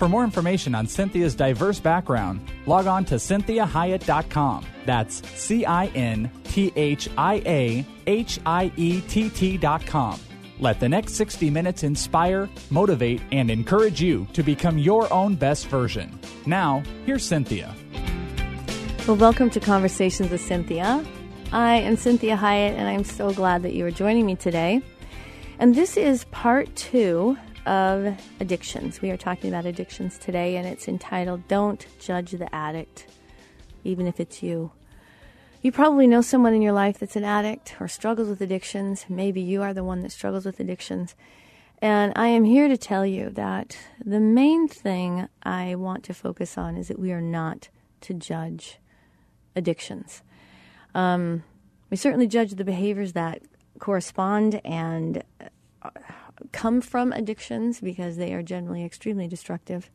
For more information on Cinthia's diverse background, log on to cinthiahiett.com. That's C I N T H I A H I E T T.com. Let the next 60 minutes inspire, motivate, and encourage you to become your own best version. Now, here's Cinthia. Well, welcome to Conversations with Cinthia. I am Cinthia Hiett, and I'm so glad that you are joining me today. And this is part two of addictions. We are talking about addictions today, and it's entitled Don't Judge the Addict, even if it's you. You probably know someone in your life that's an addict or struggles with addictions. Maybe you are the one that struggles with addictions. And I am here to tell you that the main thing I want to focus on is that we are not to judge addictions. Um, we certainly judge the behaviors that correspond and come from addictions because they are generally extremely destructive.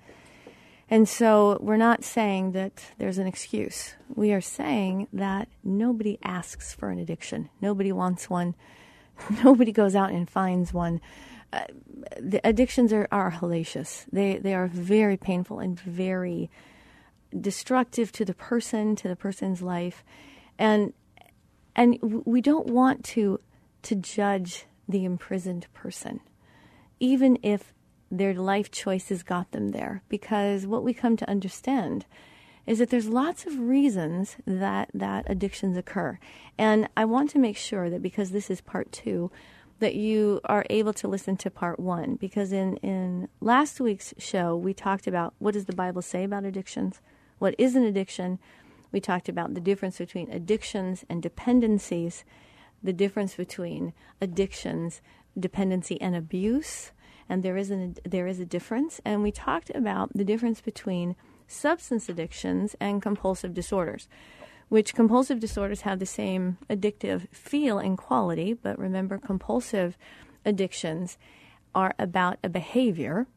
And so we're not saying that there's an excuse. We are saying that nobody asks for an addiction. Nobody wants one. Nobody goes out and finds one. Uh, the addictions are, are hellacious. They they are very painful and very destructive to the person, to the person's life, and and we don't want to to judge the imprisoned person even if their life choices got them there. Because what we come to understand is that there's lots of reasons that, that addictions occur. And I want to make sure that because this is part two, that you are able to listen to part one. Because in, in last week's show, we talked about what does the Bible say about addictions? What is an addiction? We talked about the difference between addictions and dependencies, the difference between addictions dependency and abuse, and there is an, there is a difference. And we talked about the difference between substance addictions and compulsive disorders, which compulsive disorders have the same addictive feel and quality, but remember, compulsive addictions are about a behavior.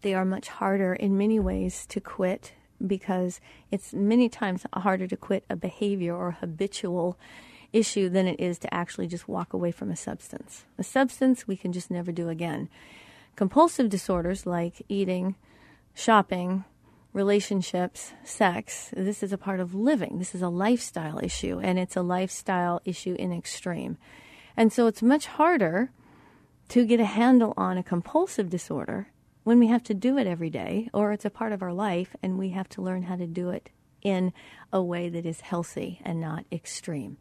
They are much harder in many ways to quit because it's many times harder to quit a behavior or habitual issue than it is to actually just walk away from a substance. A substance we can just never do again. Compulsive disorders like eating, shopping, relationships, sex, this is a part of living. This is a lifestyle issue, and it's a lifestyle issue in extreme. And so it's much harder to get a handle on a compulsive disorder when we have to do it every day, or it's a part of our life, and we have to learn how to do it in a way that is healthy and not extreme.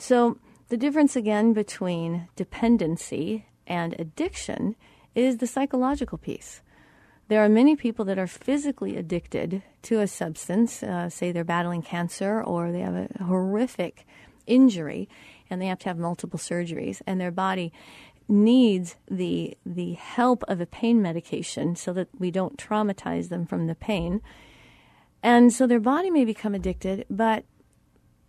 So, the difference again between dependency and addiction is the psychological piece. There are many people that are physically addicted to a substance, uh, say they're battling cancer or they have a horrific injury and they have to have multiple surgeries, and their body needs the the help of a pain medication so that we don't traumatize them from the pain. And so their body may become addicted, but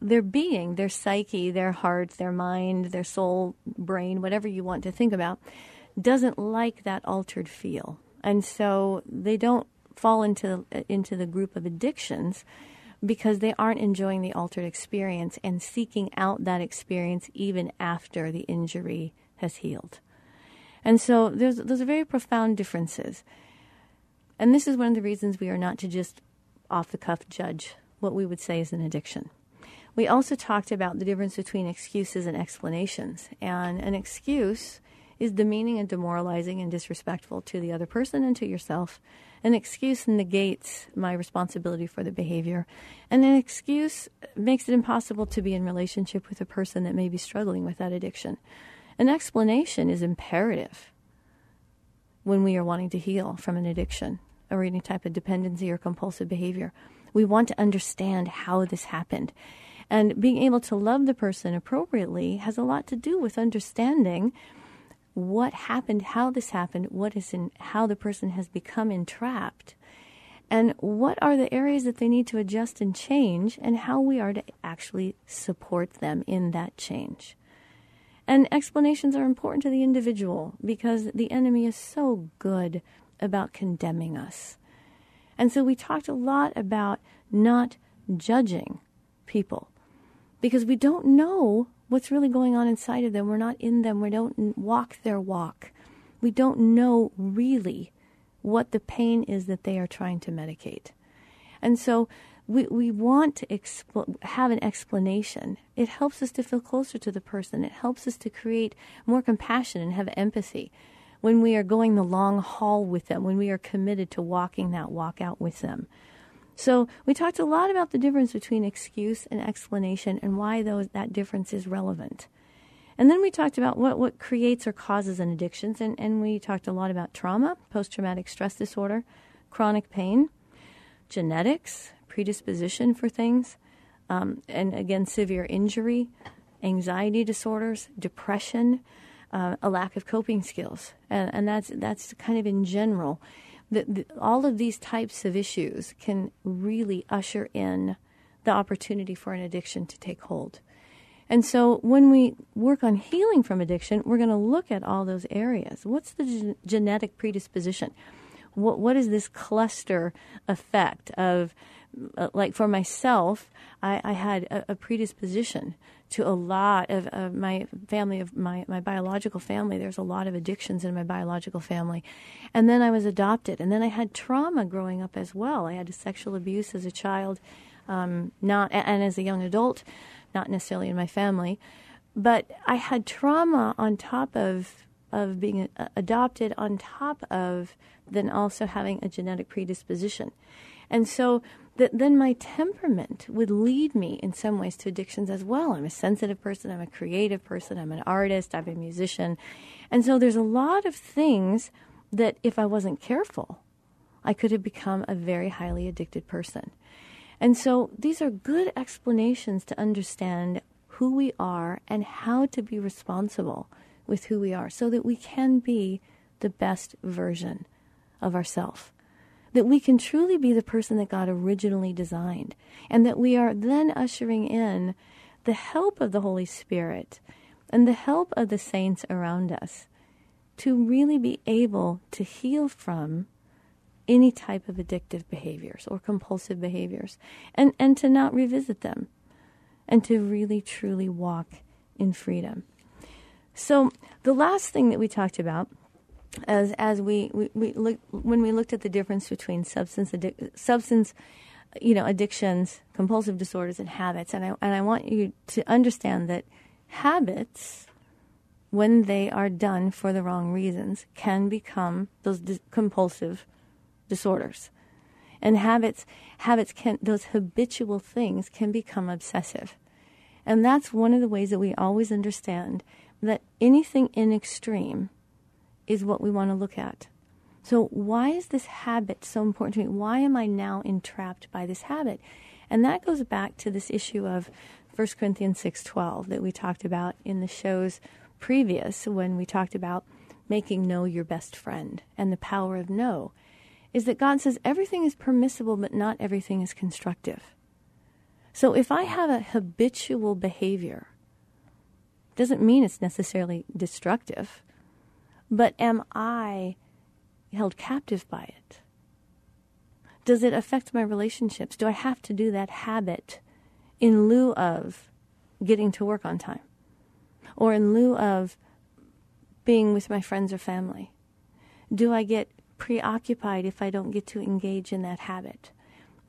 their being, their psyche, their heart, their mind, their soul, brain, whatever you want to think about, doesn't like that altered feel. And so they don't fall into into the group of addictions because they aren't enjoying the altered experience and seeking out that experience even after the injury has healed. And so there's those are very profound differences. And this is one of the reasons we are not to just off the cuff judge what we would say is an addiction. We also talked about the difference between excuses and explanations. And an excuse is demeaning and demoralizing and disrespectful to the other person and to yourself. An excuse negates my responsibility for the behavior. And an excuse makes it impossible to be in relationship with a person that may be struggling with that addiction. An explanation is imperative when we are wanting to heal from an addiction or any type of dependency or compulsive behavior. We want to understand how this happened. And being able to love the person appropriately has a lot to do with understanding what happened, how this happened, what is in how the person has become entrapped, and what are the areas that they need to adjust and change, and how we are to actually support them in that change. And explanations are important to the individual because the enemy is so good about condemning us. And so we talked a lot about not judging people because we don't know what's really going on inside of them. We're not in them. We don't walk their walk. We don't know really what the pain is that they are trying to medicate. And so we, we want to expl- have an explanation. It helps us to feel closer to the person. It helps us to create more compassion and have empathy when we are going the long haul with them, when we are committed to walking that walk out with them. So we talked a lot about the difference between excuse and explanation and why those, that difference is relevant. And then we talked about what, what creates or causes an addiction, and, and we talked a lot about trauma, post traumatic stress disorder, chronic pain, genetics, predisposition for things, um, and again, severe injury, anxiety disorders, depression, uh, a lack of coping skills. And, and that's, that's kind of in general the, all of these types of issues can really usher in the opportunity for an addiction to take hold. And so when we work on healing from addiction, we're going to look at all those areas. What's the gen- genetic predisposition? What, what is this cluster effect of, like for myself, I, I had a, a predisposition to a lot of, of my family of my, my biological family. There's a lot of addictions in my biological family. And then i was adopted. And then i had trauma growing up as well. I had sexual abuse as a child um, not and as a young adult not necessarily in my family. But i had trauma on top of of being adopted on top of then also having a genetic predisposition. And so that then my temperament would lead me in some ways to addictions as well. I'm a sensitive person, I'm a creative person, I'm an artist, I'm a musician. And so there's a lot of things that if I wasn't careful, I could have become a very highly addicted person. And so these are good explanations to understand who we are and how to be responsible with who we are so that we can be the best version of ourselves that we can truly be the person that God originally designed, and that we are then ushering in the help of the Holy Spirit and the help of the saints around us to really be able to heal from any type of addictive behaviors or compulsive behaviors and, and to not revisit them and to really truly walk in freedom. So, the last thing that we talked about as as we, we, we look when we looked at the difference between substance addic- substance you know addictions compulsive disorders and habits and I and I want you to understand that habits when they are done for the wrong reasons can become those dis- compulsive disorders. And habits habits can those habitual things can become obsessive. And that's one of the ways that we always understand that anything in extreme is what we want to look at. So, why is this habit so important to me? Why am I now entrapped by this habit? And that goes back to this issue of 1 Corinthians 6:12 that we talked about in the shows previous when we talked about making no your best friend and the power of no is that God says everything is permissible but not everything is constructive. So if I have a habitual behavior doesn't mean it's necessarily destructive. But am I held captive by it? Does it affect my relationships? Do I have to do that habit in lieu of getting to work on time? Or in lieu of being with my friends or family? Do I get preoccupied if I don't get to engage in that habit?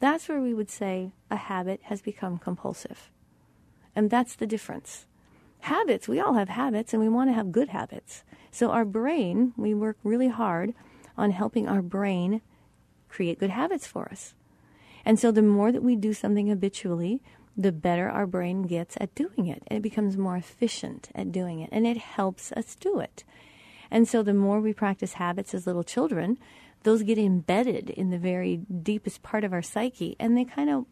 That's where we would say a habit has become compulsive. And that's the difference. Habits, we all have habits and we want to have good habits. So our brain, we work really hard on helping our brain create good habits for us. And so the more that we do something habitually, the better our brain gets at doing it. And it becomes more efficient at doing it. And it helps us do it. And so the more we practice habits as little children, those get embedded in the very deepest part of our psyche and they kind of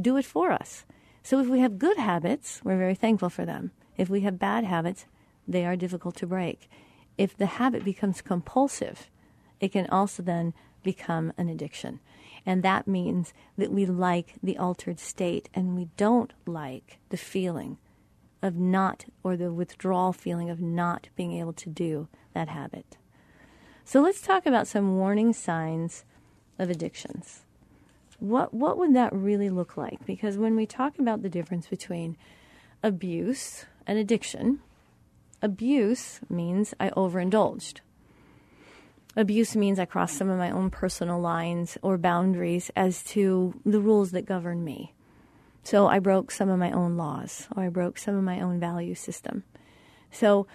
do it for us. So if we have good habits, we're very thankful for them. If we have bad habits, they are difficult to break. If the habit becomes compulsive, it can also then become an addiction. And that means that we like the altered state and we don't like the feeling of not, or the withdrawal feeling of not being able to do that habit. So let's talk about some warning signs of addictions. What, what would that really look like? Because when we talk about the difference between abuse and addiction, abuse means I overindulged. Abuse means I crossed some of my own personal lines or boundaries as to the rules that govern me. So I broke some of my own laws or I broke some of my own value system. So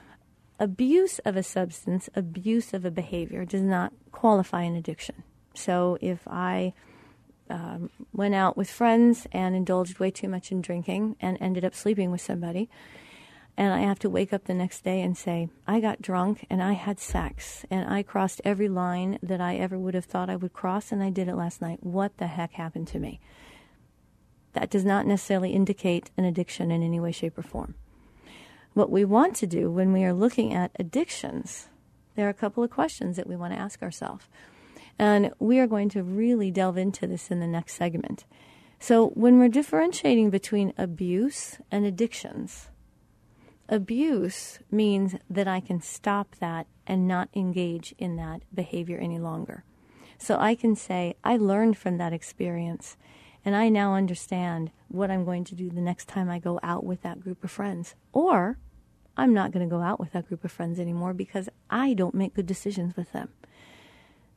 abuse of a substance, abuse of a behavior does not qualify an addiction. So if I um, went out with friends and indulged way too much in drinking and ended up sleeping with somebody, and I have to wake up the next day and say, I got drunk and I had sex and I crossed every line that I ever would have thought I would cross and I did it last night. What the heck happened to me? That does not necessarily indicate an addiction in any way, shape, or form. What we want to do when we are looking at addictions, there are a couple of questions that we want to ask ourselves. And we are going to really delve into this in the next segment. So, when we're differentiating between abuse and addictions, abuse means that I can stop that and not engage in that behavior any longer. So I can say, I learned from that experience and I now understand what I'm going to do the next time I go out with that group of friends. Or I'm not going to go out with that group of friends anymore because I don't make good decisions with them.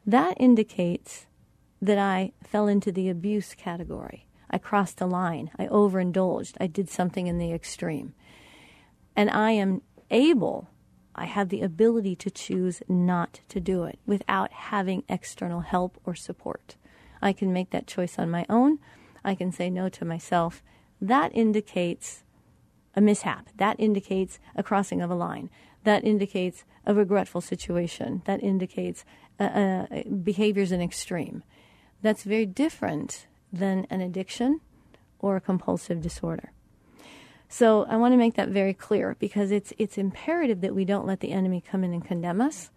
That indicates that I fell into the abuse category. I crossed a line. I overindulged. I did something in the extreme. And I am able, I have the ability to choose not to do it without having external help or support. I can make that choice on my own. I can say no to myself. That indicates a mishap. That indicates a crossing of a line. That indicates a regretful situation. That indicates uh, uh, behaviors in extreme. That's very different than an addiction or a compulsive disorder. So I want to make that very clear because it's it's imperative that we don't let the enemy come in and condemn us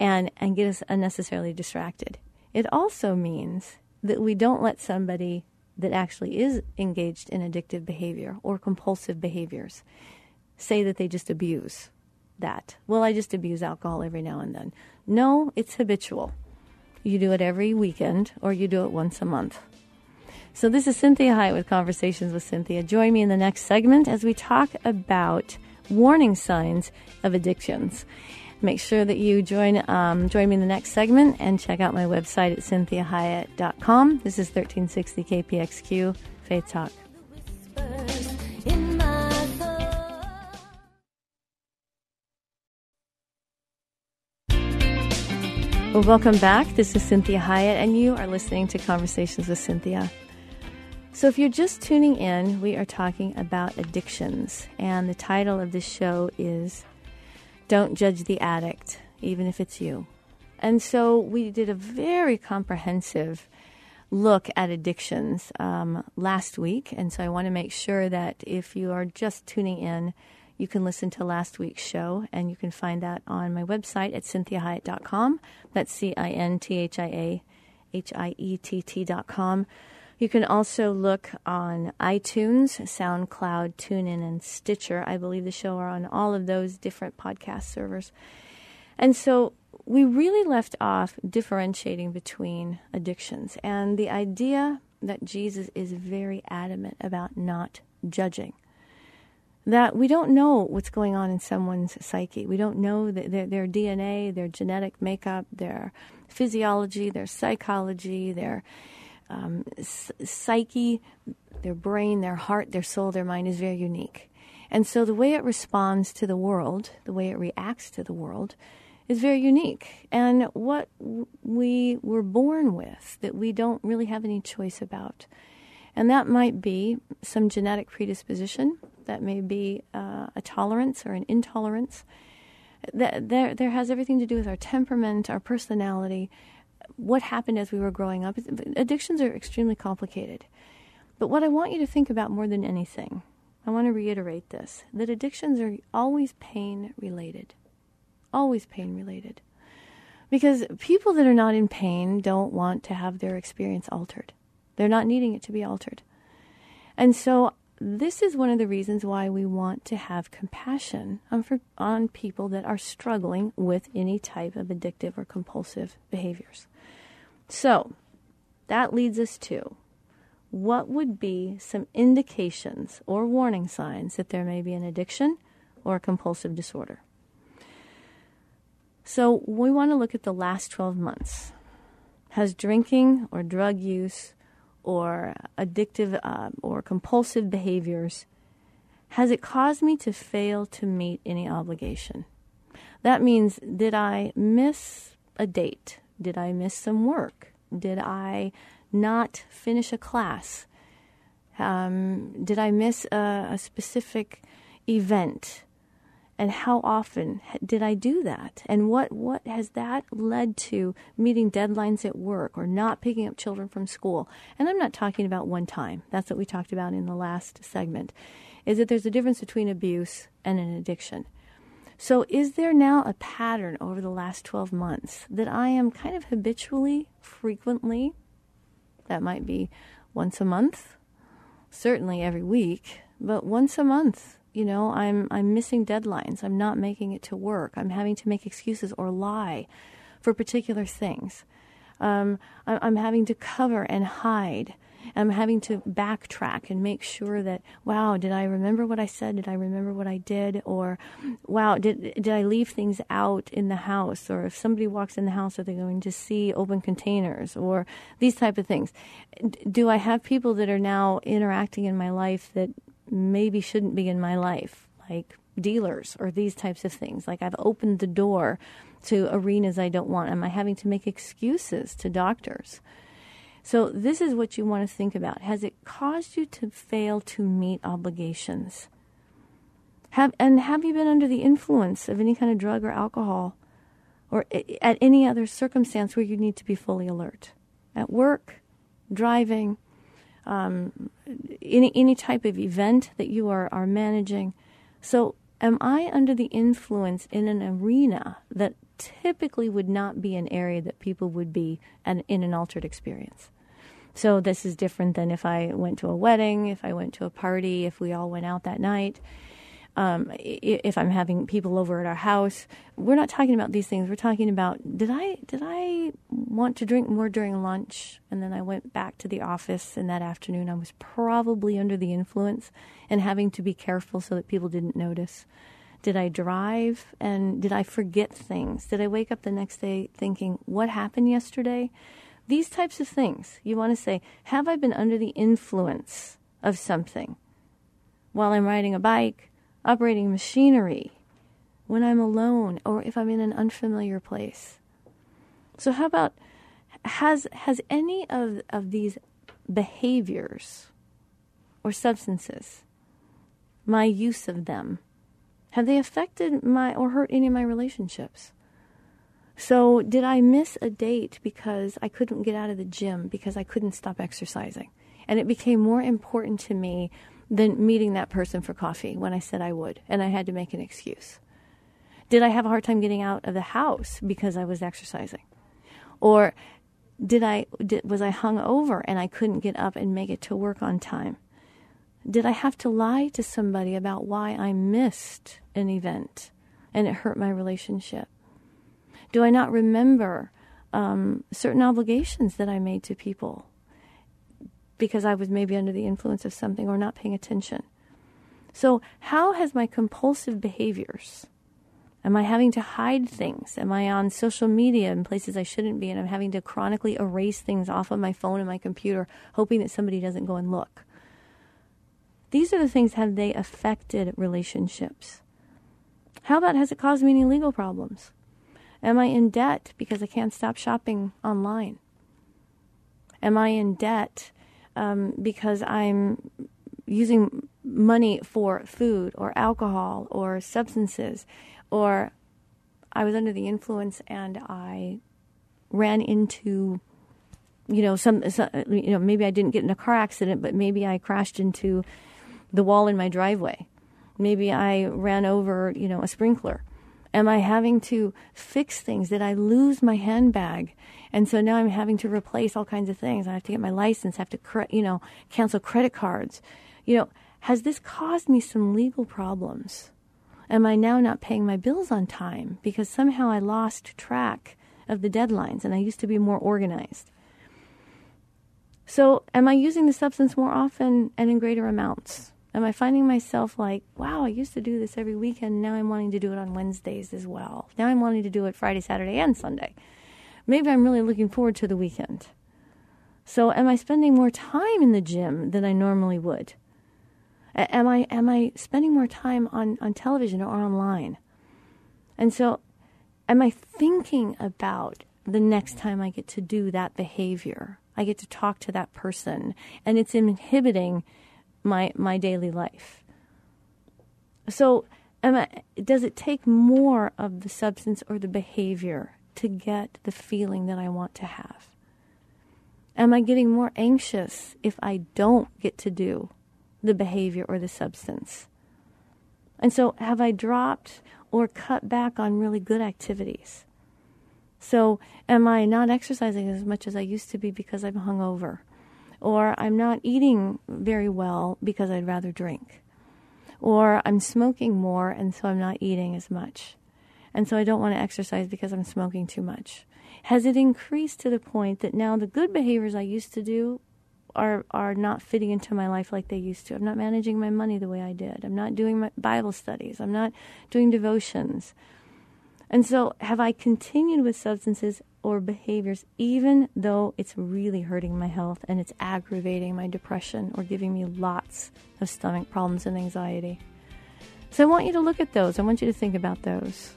and and get us unnecessarily distracted. It also means that we don't let somebody that actually is engaged in addictive behavior or compulsive behaviors say that they just abuse that. Well, I just abuse alcohol every now and then. No, it's habitual. You do it every weekend or you do it once a month. So, this is Cinthia Hiett with Conversations with Cinthia. Join me in the next segment as we talk about warning signs of addictions. Make sure that you join um, join me in the next segment and check out my website at cinthiahiett.com. This is 1360 KPXQ Faith Talk. Well, welcome back. This is Cinthia Hiett, and you are listening to Conversations with Cinthia. So, if you're just tuning in, we are talking about addictions, and the title of this show is don't judge the addict, even if it's you. And so we did a very comprehensive look at addictions um, last week. And so I want to make sure that if you are just tuning in, you can listen to last week's show, and you can find that on my website at cinthiahiett.com. That's C I N T H I A H I E T T.com. You can also look on iTunes, SoundCloud, TuneIn, and Stitcher. I believe the show are on all of those different podcast servers. And so we really left off differentiating between addictions and the idea that Jesus is very adamant about not judging. That we don't know what's going on in someone's psyche. We don't know their, their DNA, their genetic makeup, their physiology, their psychology, their um, psyche, their brain, their heart, their soul, their mind is very unique. And so the way it responds to the world, the way it reacts to the world, is very unique. And what we were born with that we don't really have any choice about. And that might be some genetic predisposition, that may be uh, a tolerance or an intolerance. That there, there has everything to do with our temperament, our personality, what happened as we were growing up. Addictions are extremely complicated. But what I want you to think about more than anything, I want to reiterate this that addictions are always pain related. Always pain related. Because people that are not in pain don't want to have their experience altered. They're not needing it to be altered. And so, this is one of the reasons why we want to have compassion on, for, on people that are struggling with any type of addictive or compulsive behaviors. So, that leads us to what would be some indications or warning signs that there may be an addiction or a compulsive disorder? So, we want to look at the last 12 months. Has drinking or drug use or addictive uh, or compulsive behaviors has it caused me to fail to meet any obligation? That means, did I miss a date? Did I miss some work? Did I not finish a class? Um, did I miss a, a specific event? And how often did I do that? And what, what has that led to meeting deadlines at work or not picking up children from school? And I'm not talking about one time. That's what we talked about in the last segment. Is that there's a difference between abuse and an addiction. So, is there now a pattern over the last 12 months that I am kind of habitually, frequently that might be once a month, certainly every week, but once a month. You know, I'm I'm missing deadlines. I'm not making it to work. I'm having to make excuses or lie for particular things. Um, I'm having to cover and hide. I'm having to backtrack and make sure that, wow, did I remember what I said? Did I remember what I did? Or, wow, did, did I leave things out in the house? Or if somebody walks in the house, are they going to see open containers? Or these type of things. Do I have people that are now interacting in my life that maybe shouldn't be in my life? Like dealers or these types of things. Like I've opened the door to arenas I don't want. Am I having to make excuses to doctors? So, this is what you want to think about. Has it caused you to fail to meet obligations? Have, and have you been under the influence of any kind of drug or alcohol or at any other circumstance where you need to be fully alert? At work, driving, um, any, any type of event that you are, are managing. So, am I under the influence in an arena that typically would not be an area that people would be an, in an altered experience. So this is different than if I went to a wedding, if I went to a party, if we all went out that night. Um, if I'm having people over at our house, we're not talking about these things. We're talking about did I did I want to drink more during lunch, and then I went back to the office, and that afternoon I was probably under the influence and having to be careful so that people didn't notice. Did I drive and did I forget things? Did I wake up the next day thinking, what happened yesterday? These types of things. You want to say, have I been under the influence of something while I'm riding a bike, operating machinery, when I'm alone, or if I'm in an unfamiliar place? So, how about has, has any of, of these behaviors or substances, my use of them, have they affected my or hurt any of my relationships? So, did I miss a date because I couldn't get out of the gym because I couldn't stop exercising? And it became more important to me than meeting that person for coffee when I said I would, and I had to make an excuse. Did I have a hard time getting out of the house because I was exercising? Or did I did, was I hung over and I couldn't get up and make it to work on time? Did I have to lie to somebody about why I missed an event and it hurt my relationship? Do I not remember um, certain obligations that I made to people because I was maybe under the influence of something or not paying attention? So, how has my compulsive behaviors? Am I having to hide things? Am I on social media in places I shouldn't be? And I'm having to chronically erase things off of my phone and my computer, hoping that somebody doesn't go and look. These are the things have they affected relationships? How about has it caused me any legal problems? Am I in debt because I can't stop shopping online? Am I in debt um, because I'm using money for food or alcohol or substances? Or I was under the influence and I ran into, you know, some, some, you know, maybe I didn't get in a car accident, but maybe I crashed into the wall in my driveway. Maybe I ran over, you know, a sprinkler. Am I having to fix things? Did I lose my handbag? And so now I'm having to replace all kinds of things. I have to get my license, have to, you know, cancel credit cards. You know, has this caused me some legal problems? Am I now not paying my bills on time because somehow I lost track of the deadlines and I used to be more organized? So, am I using the substance more often and in greater amounts? Am I finding myself like, wow, I used to do this every weekend. Now I'm wanting to do it on Wednesdays as well. Now I'm wanting to do it Friday, Saturday, and Sunday. Maybe I'm really looking forward to the weekend. So am I spending more time in the gym than I normally would? Am I am I spending more time on, on television or online? And so am I thinking about the next time I get to do that behavior? I get to talk to that person and it's inhibiting my my daily life. So, I, does it take more of the substance or the behavior to get the feeling that I want to have? Am I getting more anxious if I don't get to do the behavior or the substance? And so, have I dropped or cut back on really good activities? So, am I not exercising as much as I used to be because I'm hungover? Or I'm not eating very well because I'd rather drink. Or I'm smoking more and so I'm not eating as much. And so I don't want to exercise because I'm smoking too much. Has it increased to the point that now the good behaviors I used to do are are not fitting into my life like they used to. I'm not managing my money the way I did. I'm not doing my Bible studies. I'm not doing devotions. And so have I continued with substances or behaviors, even though it's really hurting my health and it's aggravating my depression or giving me lots of stomach problems and anxiety. So I want you to look at those. I want you to think about those.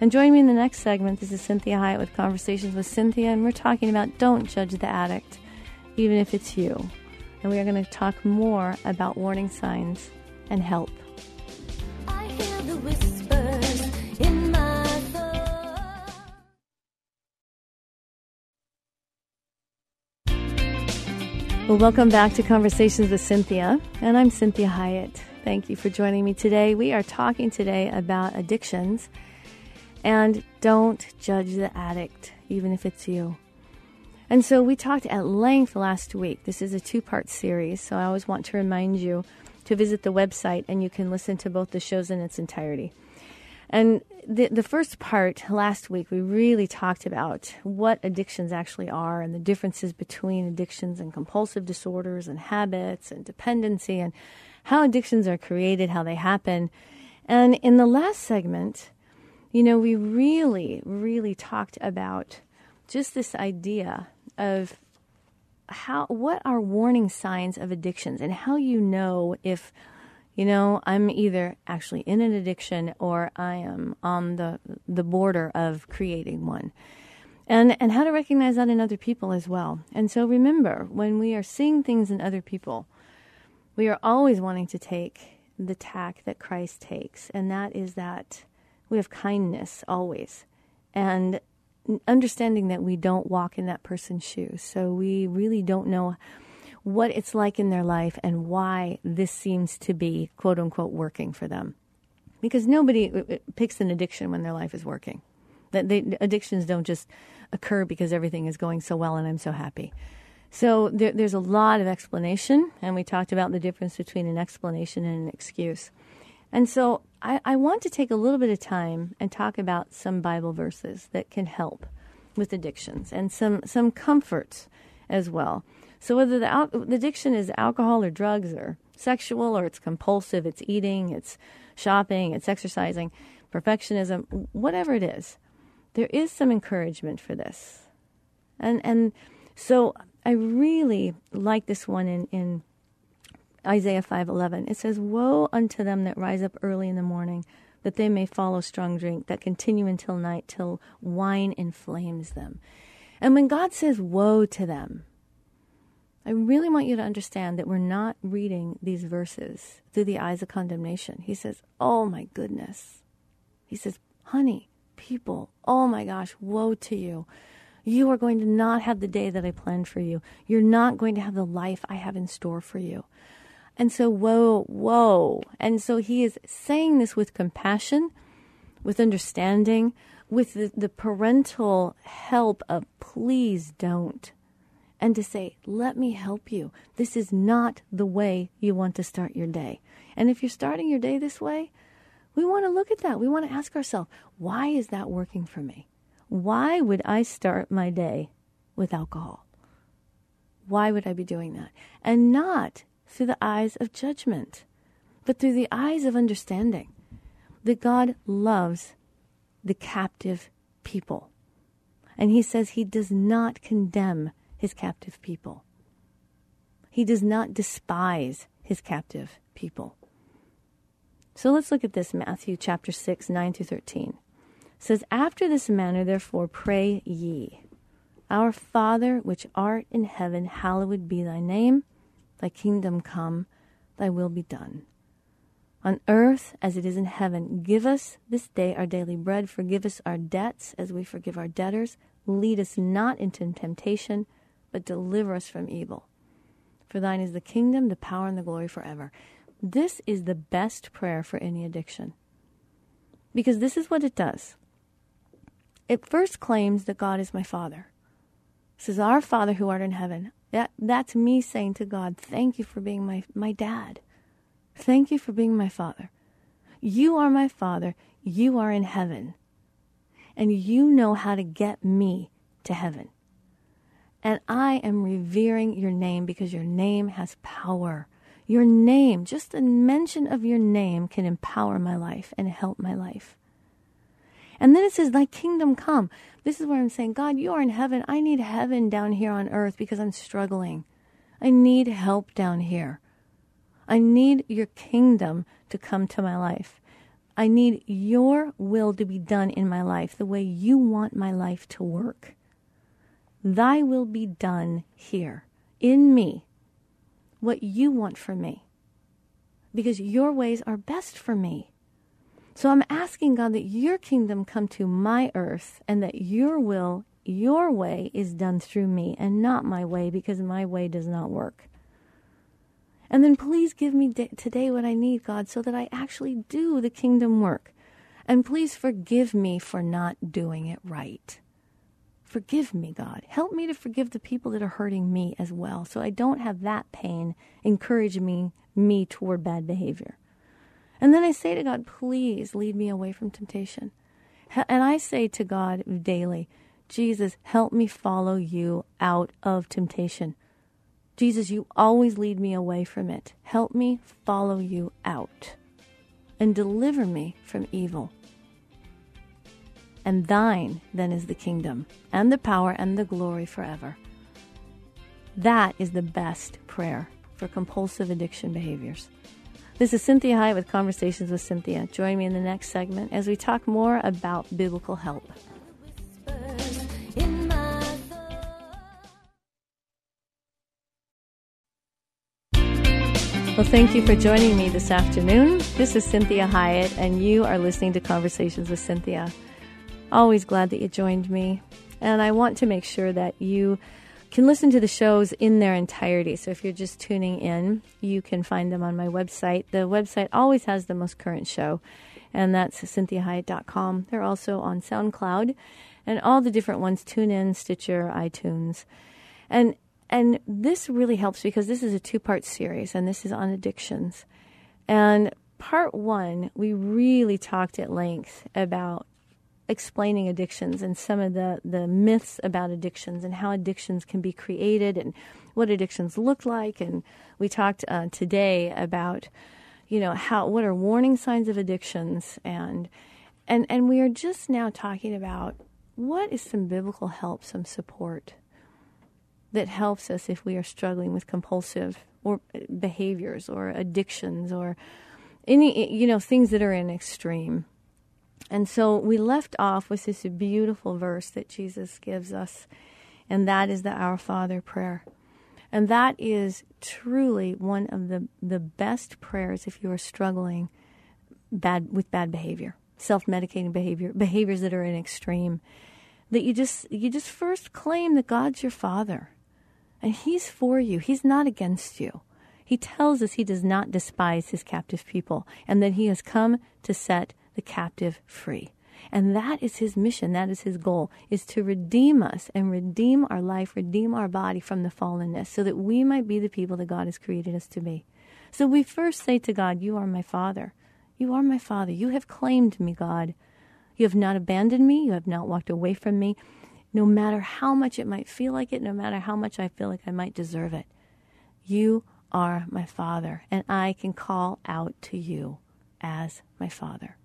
And join me in the next segment. This is Cinthia Hiett with Conversations with Cinthia, and we're talking about don't judge the addict, even if it's you. And we are going to talk more about warning signs and help. Well, welcome back to Conversations with Cinthia, and I'm Cinthia Hiett. Thank you for joining me today. We are talking today about addictions, and don't judge the addict, even if it's you. And so we talked at length last week. This is a two part series, so I always want to remind you to visit the website and you can listen to both the shows in its entirety. And the, the first part last week, we really talked about what addictions actually are and the differences between addictions and compulsive disorders and habits and dependency and how addictions are created, how they happen. And in the last segment, you know, we really, really talked about just this idea of how what are warning signs of addictions and how you know if you know, I'm either actually in an addiction or I am on the the border of creating one. And and how to recognize that in other people as well. And so remember, when we are seeing things in other people, we are always wanting to take the tack that Christ takes, and that is that we have kindness always. And understanding that we don't walk in that person's shoes. So we really don't know what it's like in their life and why this seems to be quote unquote working for them. Because nobody uh, uh, picks an addiction when their life is working. That they, addictions don't just occur because everything is going so well and I'm so happy. So there, there's a lot of explanation, and we talked about the difference between an explanation and an excuse. And so I, I want to take a little bit of time and talk about some Bible verses that can help with addictions and some, some comforts as well. So whether the, al- addiction is alcohol or drugs or sexual or it's compulsive, it's eating, it's shopping, it's exercising, perfectionism, whatever it is, there is some encouragement for this. And and so I really like this one in, in Isaiah 5:11. It says, "Woe unto them that rise up early in the morning, that they may follow strong drink, that continue until night, till wine inflames them." And when God says woe to them, I really want you to understand that we're not reading these verses through the eyes of condemnation. He says, "Oh my goodness." He says, "Honey, people, oh my gosh, woe to you." You are going to not have the day that I planned for you. You're not going to have the life I have in store for you. And so, whoa, whoa. And so he is saying this with compassion, with understanding, with the, the parental help of please don't. And to say, let me help you. This is not the way you want to start your day. And if you're starting your day this way, we want to look at that. We want to ask ourselves, why is that working for me? Why would I start my day with alcohol? Why would I be doing that? And not through the eyes of judgment, but through the eyes of understanding that God loves the captive people. And he says he does not condemn his captive people. He does not despise his captive people. So let's look at this Matthew chapter 6, 9 through 13 says, After this manner, therefore, pray ye. Our Father, which art in heaven, hallowed be thy name. Thy kingdom come, thy will be done. On earth as it is in heaven, give us this day our daily bread. Forgive us our debts as we forgive our debtors. Lead us not into temptation, but deliver us from evil. For thine is the kingdom, the power, and the glory forever. This is the best prayer for any addiction. Because this is what it does it first claims that God is my Father. It says, Our Father who art in heaven. That, that's me saying to God, Thank you for being my, my dad. Thank you for being my Father. You are my Father. You are in heaven. And you know how to get me to heaven. And I am revering your name because your name has power. Your name, just the mention of your name, can empower my life and help my life. And then it says, Thy kingdom come. This is where I'm saying, God, you are in heaven. I need heaven down here on earth because I'm struggling. I need help down here. I need your kingdom to come to my life. I need your will to be done in my life the way you want my life to work. Thy will be done here, in me, what you want for me. Because your ways are best for me. So I'm asking God that your kingdom come to my earth and that your will, your way is done through me and not my way because my way does not work. And then please give me today what I need, God, so that I actually do the kingdom work. And please forgive me for not doing it right. Forgive me, God. Help me to forgive the people that are hurting me as well, so I don't have that pain encourage me me toward bad behavior. And then I say to God, please lead me away from temptation. And I say to God daily, Jesus, help me follow you out of temptation. Jesus, you always lead me away from it. Help me follow you out and deliver me from evil. And thine then is the kingdom and the power and the glory forever. That is the best prayer for compulsive addiction behaviors. This is Cinthia Hiett with Conversations with Cinthia. Join me in the next segment as we talk more about biblical help. Well, thank you for joining me this afternoon. This is Cinthia Hiett, and you are listening to Conversations with Cinthia. Always glad that you joined me. And I want to make sure that you can listen to the shows in their entirety. So if you're just tuning in, you can find them on my website. The website always has the most current show, and that's cinthiahiett.com. They're also on SoundCloud and all the different ones TuneIn, Stitcher, iTunes. And and this really helps because this is a two-part series and this is on addictions. And part 1, we really talked at length about explaining addictions and some of the, the myths about addictions and how addictions can be created and what addictions look like. And we talked uh, today about, you know, how what are warning signs of addictions and and and we are just now talking about what is some biblical help, some support that helps us if we are struggling with compulsive or behaviors or addictions or any you know things that are in extreme. And so we left off with this beautiful verse that Jesus gives us, and that is the Our Father prayer. And that is truly one of the, the best prayers if you are struggling bad with bad behavior, self-medicating behavior, behaviors that are in extreme. That you just you just first claim that God's your father and he's for you. He's not against you. He tells us he does not despise his captive people and that he has come to set the captive free. And that is his mission. That is his goal, is to redeem us and redeem our life, redeem our body from the fallenness so that we might be the people that God has created us to be. So we first say to God, You are my Father. You are my Father. You have claimed me, God. You have not abandoned me. You have not walked away from me, no matter how much it might feel like it, no matter how much I feel like I might deserve it. You are my Father, and I can call out to you as my Father.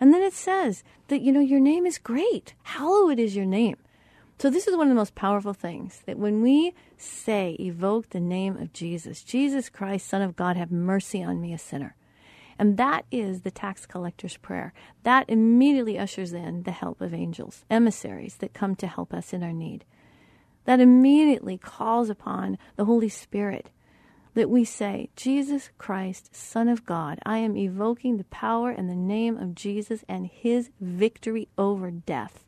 And then it says that, you know, your name is great. Hallowed is your name. So this is one of the most powerful things that when we say, evoke the name of Jesus, Jesus Christ, Son of God, have mercy on me, a sinner. And that is the tax collector's prayer. That immediately ushers in the help of angels, emissaries that come to help us in our need. That immediately calls upon the Holy Spirit that we say, Jesus Christ, Son of God, I am evoking the power and the name of Jesus and his victory over death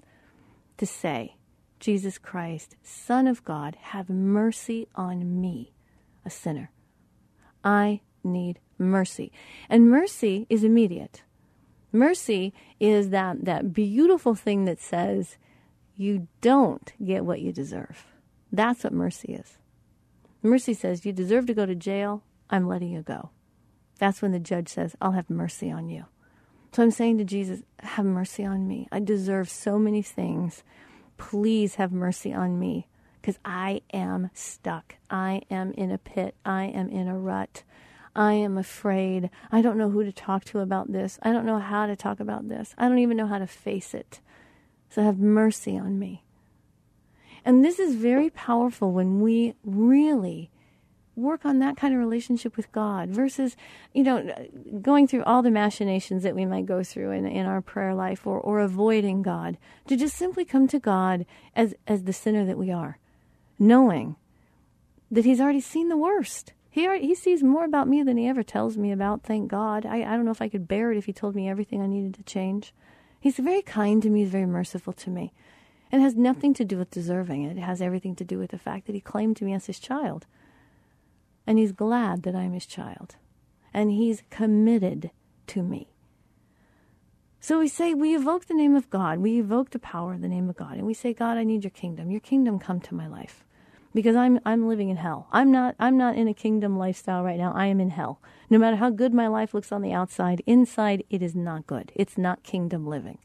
to say, Jesus Christ, Son of God, have mercy on me, a sinner. I need mercy. And mercy is immediate. Mercy is that, that beautiful thing that says, you don't get what you deserve. That's what mercy is. Mercy says, You deserve to go to jail. I'm letting you go. That's when the judge says, I'll have mercy on you. So I'm saying to Jesus, Have mercy on me. I deserve so many things. Please have mercy on me because I am stuck. I am in a pit. I am in a rut. I am afraid. I don't know who to talk to about this. I don't know how to talk about this. I don't even know how to face it. So have mercy on me. And this is very powerful when we really work on that kind of relationship with God versus, you know, going through all the machinations that we might go through in, in our prayer life or, or avoiding God, to just simply come to God as, as the sinner that we are, knowing that He's already seen the worst. He, already, he sees more about me than he ever tells me about, thank God. I, I don't know if I could bear it if he told me everything I needed to change. He's very kind to me, he's very merciful to me. It has nothing to do with deserving it. It has everything to do with the fact that he claimed me as his child. And he's glad that I'm his child. And he's committed to me. So we say, we evoke the name of God. We evoke the power of the name of God. And we say, God, I need your kingdom. Your kingdom come to my life. Because I'm I'm living in hell. I'm not I'm not in a kingdom lifestyle right now. I am in hell. No matter how good my life looks on the outside, inside it is not good. It's not kingdom living.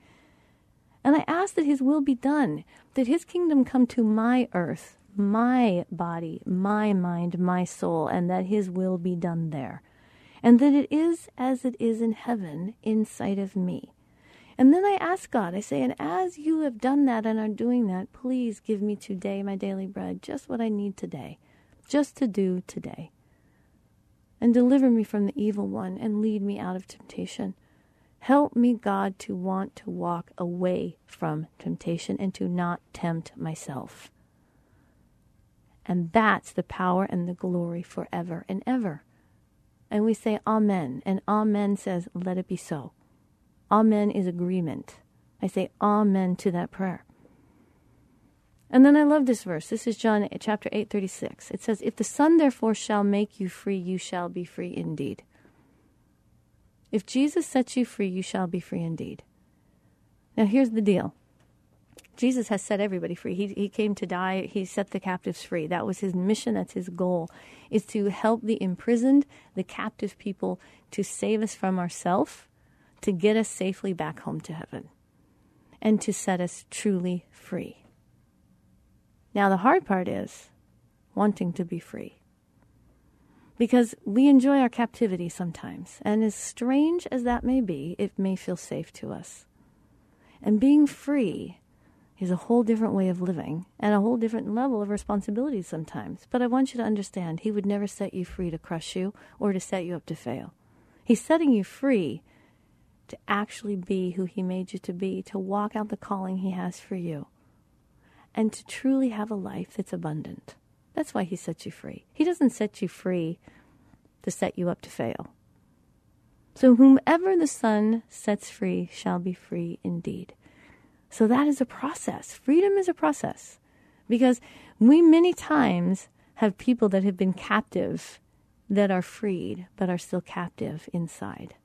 And I ask that His will be done, that His kingdom come to my earth, my body, my mind, my soul, and that His will be done there. And that it is as it is in heaven inside of me. And then I ask God, I say, and as you have done that and are doing that, please give me today my daily bread, just what I need today, just to do today. And deliver me from the evil one and lead me out of temptation. Help me, God, to want to walk away from temptation and to not tempt myself. And that's the power and the glory forever and ever. And we say Amen. And Amen says, Let it be so. Amen is agreement. I say Amen to that prayer. And then I love this verse. This is John chapter 8, 36. It says, If the Son therefore shall make you free, you shall be free indeed. If Jesus sets you free, you shall be free indeed. Now, here's the deal Jesus has set everybody free. He, he came to die, he set the captives free. That was his mission, that's his goal, is to help the imprisoned, the captive people, to save us from ourselves, to get us safely back home to heaven, and to set us truly free. Now, the hard part is wanting to be free because we enjoy our captivity sometimes. And as strange as that may be, it may feel safe to us. And being free is a whole different way of living and a whole different level of responsibility sometimes. But I want you to understand, He would never set you free to crush you or to set you up to fail. He's setting you free to actually be who He made you to be, to walk out the calling He has for you, and to truly have a life that's abundant. That's why He sets you free. He doesn't set you free to set you up to fail. So, whomever the Son sets free shall be free indeed. So, that is a process. Freedom is a process because we many times have people that have been captive that are freed but are still captive inside.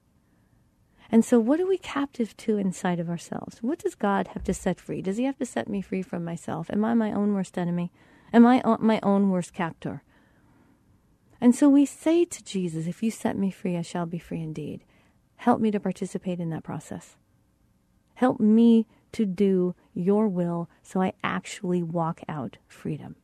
And so, what are we captive to inside of ourselves? What does God have to set free? Does He have to set me free from myself? Am I my own worst enemy? Am I my own worst captor? And so we say to Jesus, If you set me free, I shall be free indeed. Help me to participate in that process. Help me to do your will so I actually walk out freedom.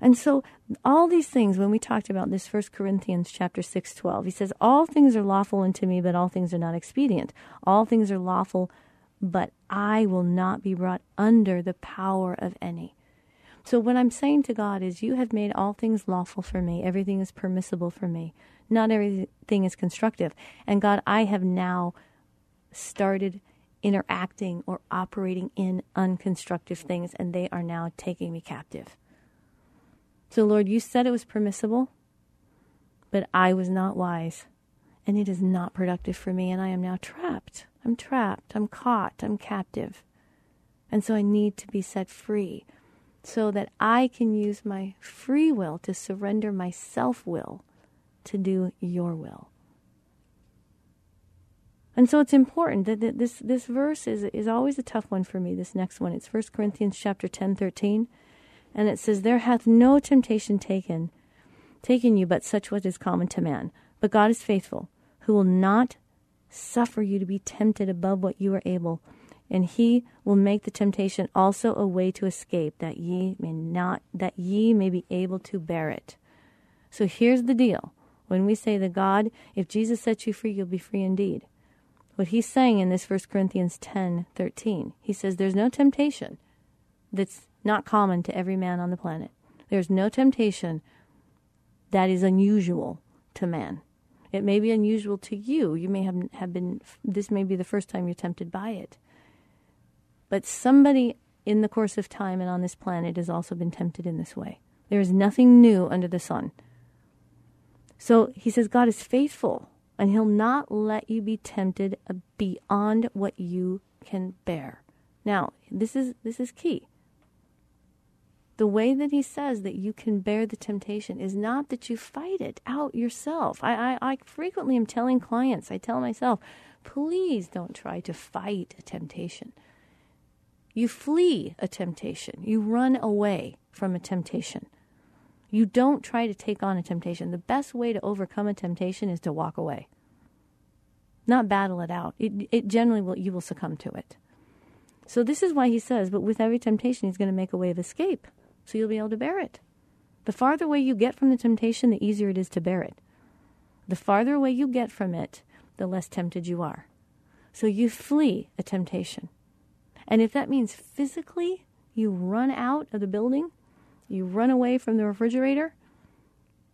And so all these things when we talked about this first Corinthians chapter 6 12 he says all things are lawful unto me but all things are not expedient all things are lawful but I will not be brought under the power of any so, what I'm saying to God is, You have made all things lawful for me. Everything is permissible for me. Not everything is constructive. And God, I have now started interacting or operating in unconstructive things, and they are now taking me captive. So, Lord, you said it was permissible, but I was not wise, and it is not productive for me, and I am now trapped. I'm trapped. I'm caught. I'm captive. And so I need to be set free so that I can use my free will to surrender my self will to do your will. And so it's important that this, this verse is, is always a tough one for me, this next one. It's 1 Corinthians chapter 10, 13. And it says, There hath no temptation taken, taken you but such what is common to man. But God is faithful, who will not suffer you to be tempted above what you are able, and he will make the temptation also a way to escape that ye may not that ye may be able to bear it. So here's the deal. When we say that god if jesus sets you free you'll be free indeed. What he's saying in this 1 corinthians ten thirteen, he says there's no temptation that's not common to every man on the planet. There's no temptation that is unusual to man it may be unusual to you you may have, have been this may be the first time you're tempted by it but somebody in the course of time and on this planet has also been tempted in this way. There is nothing new under the sun. So he says God is faithful and he'll not let you be tempted beyond what you can bear. Now, this is this is key. The way that he says that you can bear the temptation is not that you fight it out yourself. I, I, I frequently am telling clients, I tell myself, please don't try to fight a temptation. You flee a temptation. You run away from a temptation. You don't try to take on a temptation. The best way to overcome a temptation is to walk away. Not battle it out. It, it generally will, you will succumb to it. So this is why he says, but with every temptation, he's going to make a way of escape. So you'll be able to bear it. The farther away you get from the temptation, the easier it is to bear it. The farther away you get from it, the less tempted you are. So you flee a temptation. And if that means physically you run out of the building, you run away from the refrigerator,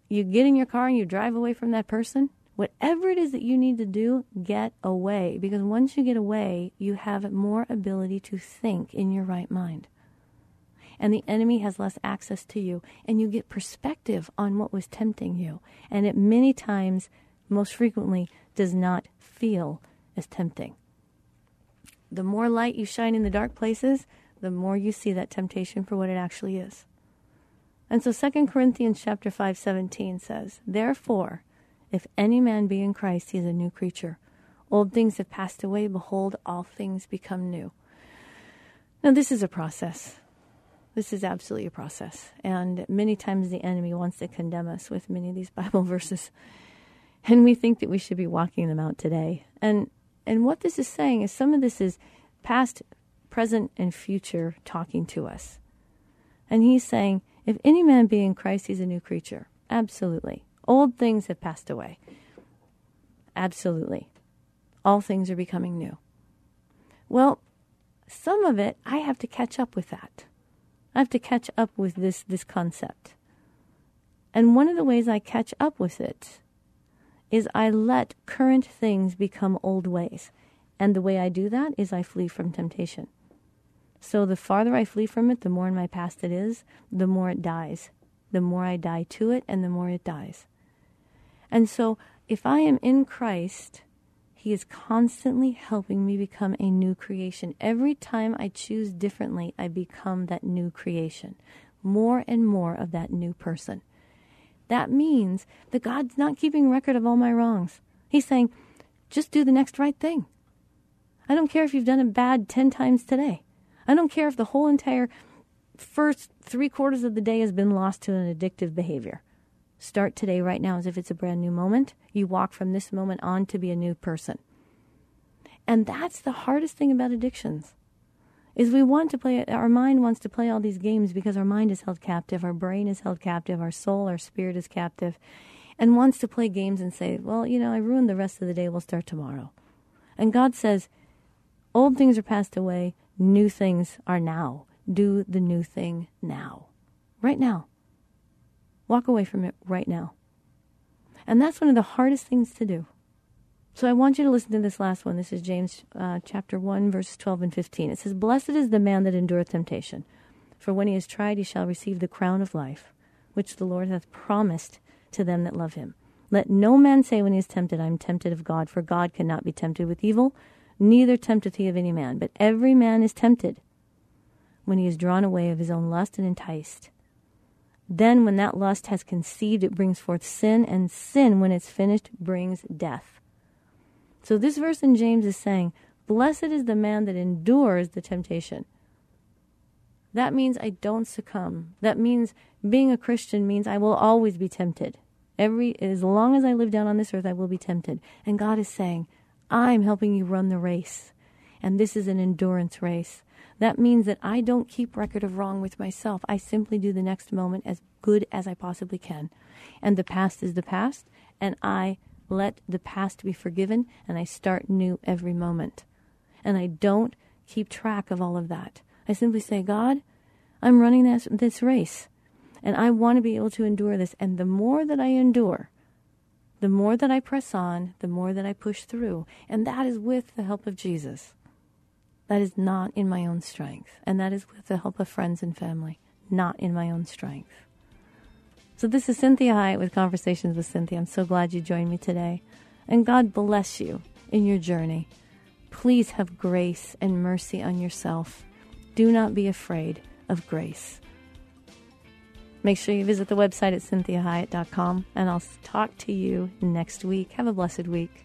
you get in your car and you drive away from that person, whatever it is that you need to do, get away. Because once you get away, you have more ability to think in your right mind. And the enemy has less access to you, and you get perspective on what was tempting you. And it many times, most frequently, does not feel as tempting the more light you shine in the dark places, the more you see that temptation for what it actually is. And so 2 Corinthians chapter 5:17 says, "Therefore, if any man be in Christ, he is a new creature. Old things have passed away; behold, all things become new." Now, this is a process. This is absolutely a process. And many times the enemy wants to condemn us with many of these Bible verses. And we think that we should be walking them out today. And and what this is saying is some of this is past, present, and future talking to us. And he's saying, if any man be in Christ, he's a new creature. Absolutely. Old things have passed away. Absolutely. All things are becoming new. Well, some of it, I have to catch up with that. I have to catch up with this, this concept. And one of the ways I catch up with it is I let current things become old ways. And the way I do that is I flee from temptation. So the farther I flee from it, the more in my past it is, the more it dies. The more I die to it, and the more it dies. And so if I am in Christ, He is constantly helping me become a new creation. Every time I choose differently, I become that new creation, more and more of that new person. That means that God's not keeping record of all my wrongs. He's saying, just do the next right thing. I don't care if you've done it bad 10 times today. I don't care if the whole entire first three quarters of the day has been lost to an addictive behavior. Start today, right now, as if it's a brand new moment. You walk from this moment on to be a new person. And that's the hardest thing about addictions is we want to play our mind wants to play all these games because our mind is held captive our brain is held captive our soul our spirit is captive and wants to play games and say well you know i ruined the rest of the day. We'll start tomorrow. And god says old things are passed away. New things are now. Do the new thing now. Right now walk away from it right now and that's one of the hardest things to do so I want you to listen to this last one. This is James uh, chapter 1, verses 12 and 15. It says, Blessed is the man that endureth temptation, for when he is tried, he shall receive the crown of life, which the Lord hath promised to them that love him. Let no man say when he is tempted, I am tempted of God, for God cannot be tempted with evil, neither tempteth he of any man. But every man is tempted when he is drawn away of his own lust and enticed. Then, when that lust has conceived, it brings forth sin, and sin, when it's finished, brings death. So this verse in James is saying, Blessed is the man that endures the temptation. That means I don't succumb. That means being a Christian means I will always be tempted. Every as long as I live down on this earth I will be tempted. And God is saying, I'm helping you run the race. And this is an endurance race. That means that I don't keep record of wrong with myself. I simply do the next moment as good as I possibly can. And the past is the past, and I let the past be forgiven, and I start new every moment. And I don't keep track of all of that. I simply say, God, I'm running this, this race, and I want to be able to endure this. And the more that I endure, the more that I press on, the more that I push through. And that is with the help of Jesus. That is not in my own strength. And that is with the help of friends and family, not in my own strength. So, this is Cinthia Hiett with Conversations with Cinthia. I'm so glad you joined me today. And God bless you in your journey. Please have grace and mercy on yourself. Do not be afraid of grace. Make sure you visit the website at cinthiahiett.com, and I'll talk to you next week. Have a blessed week.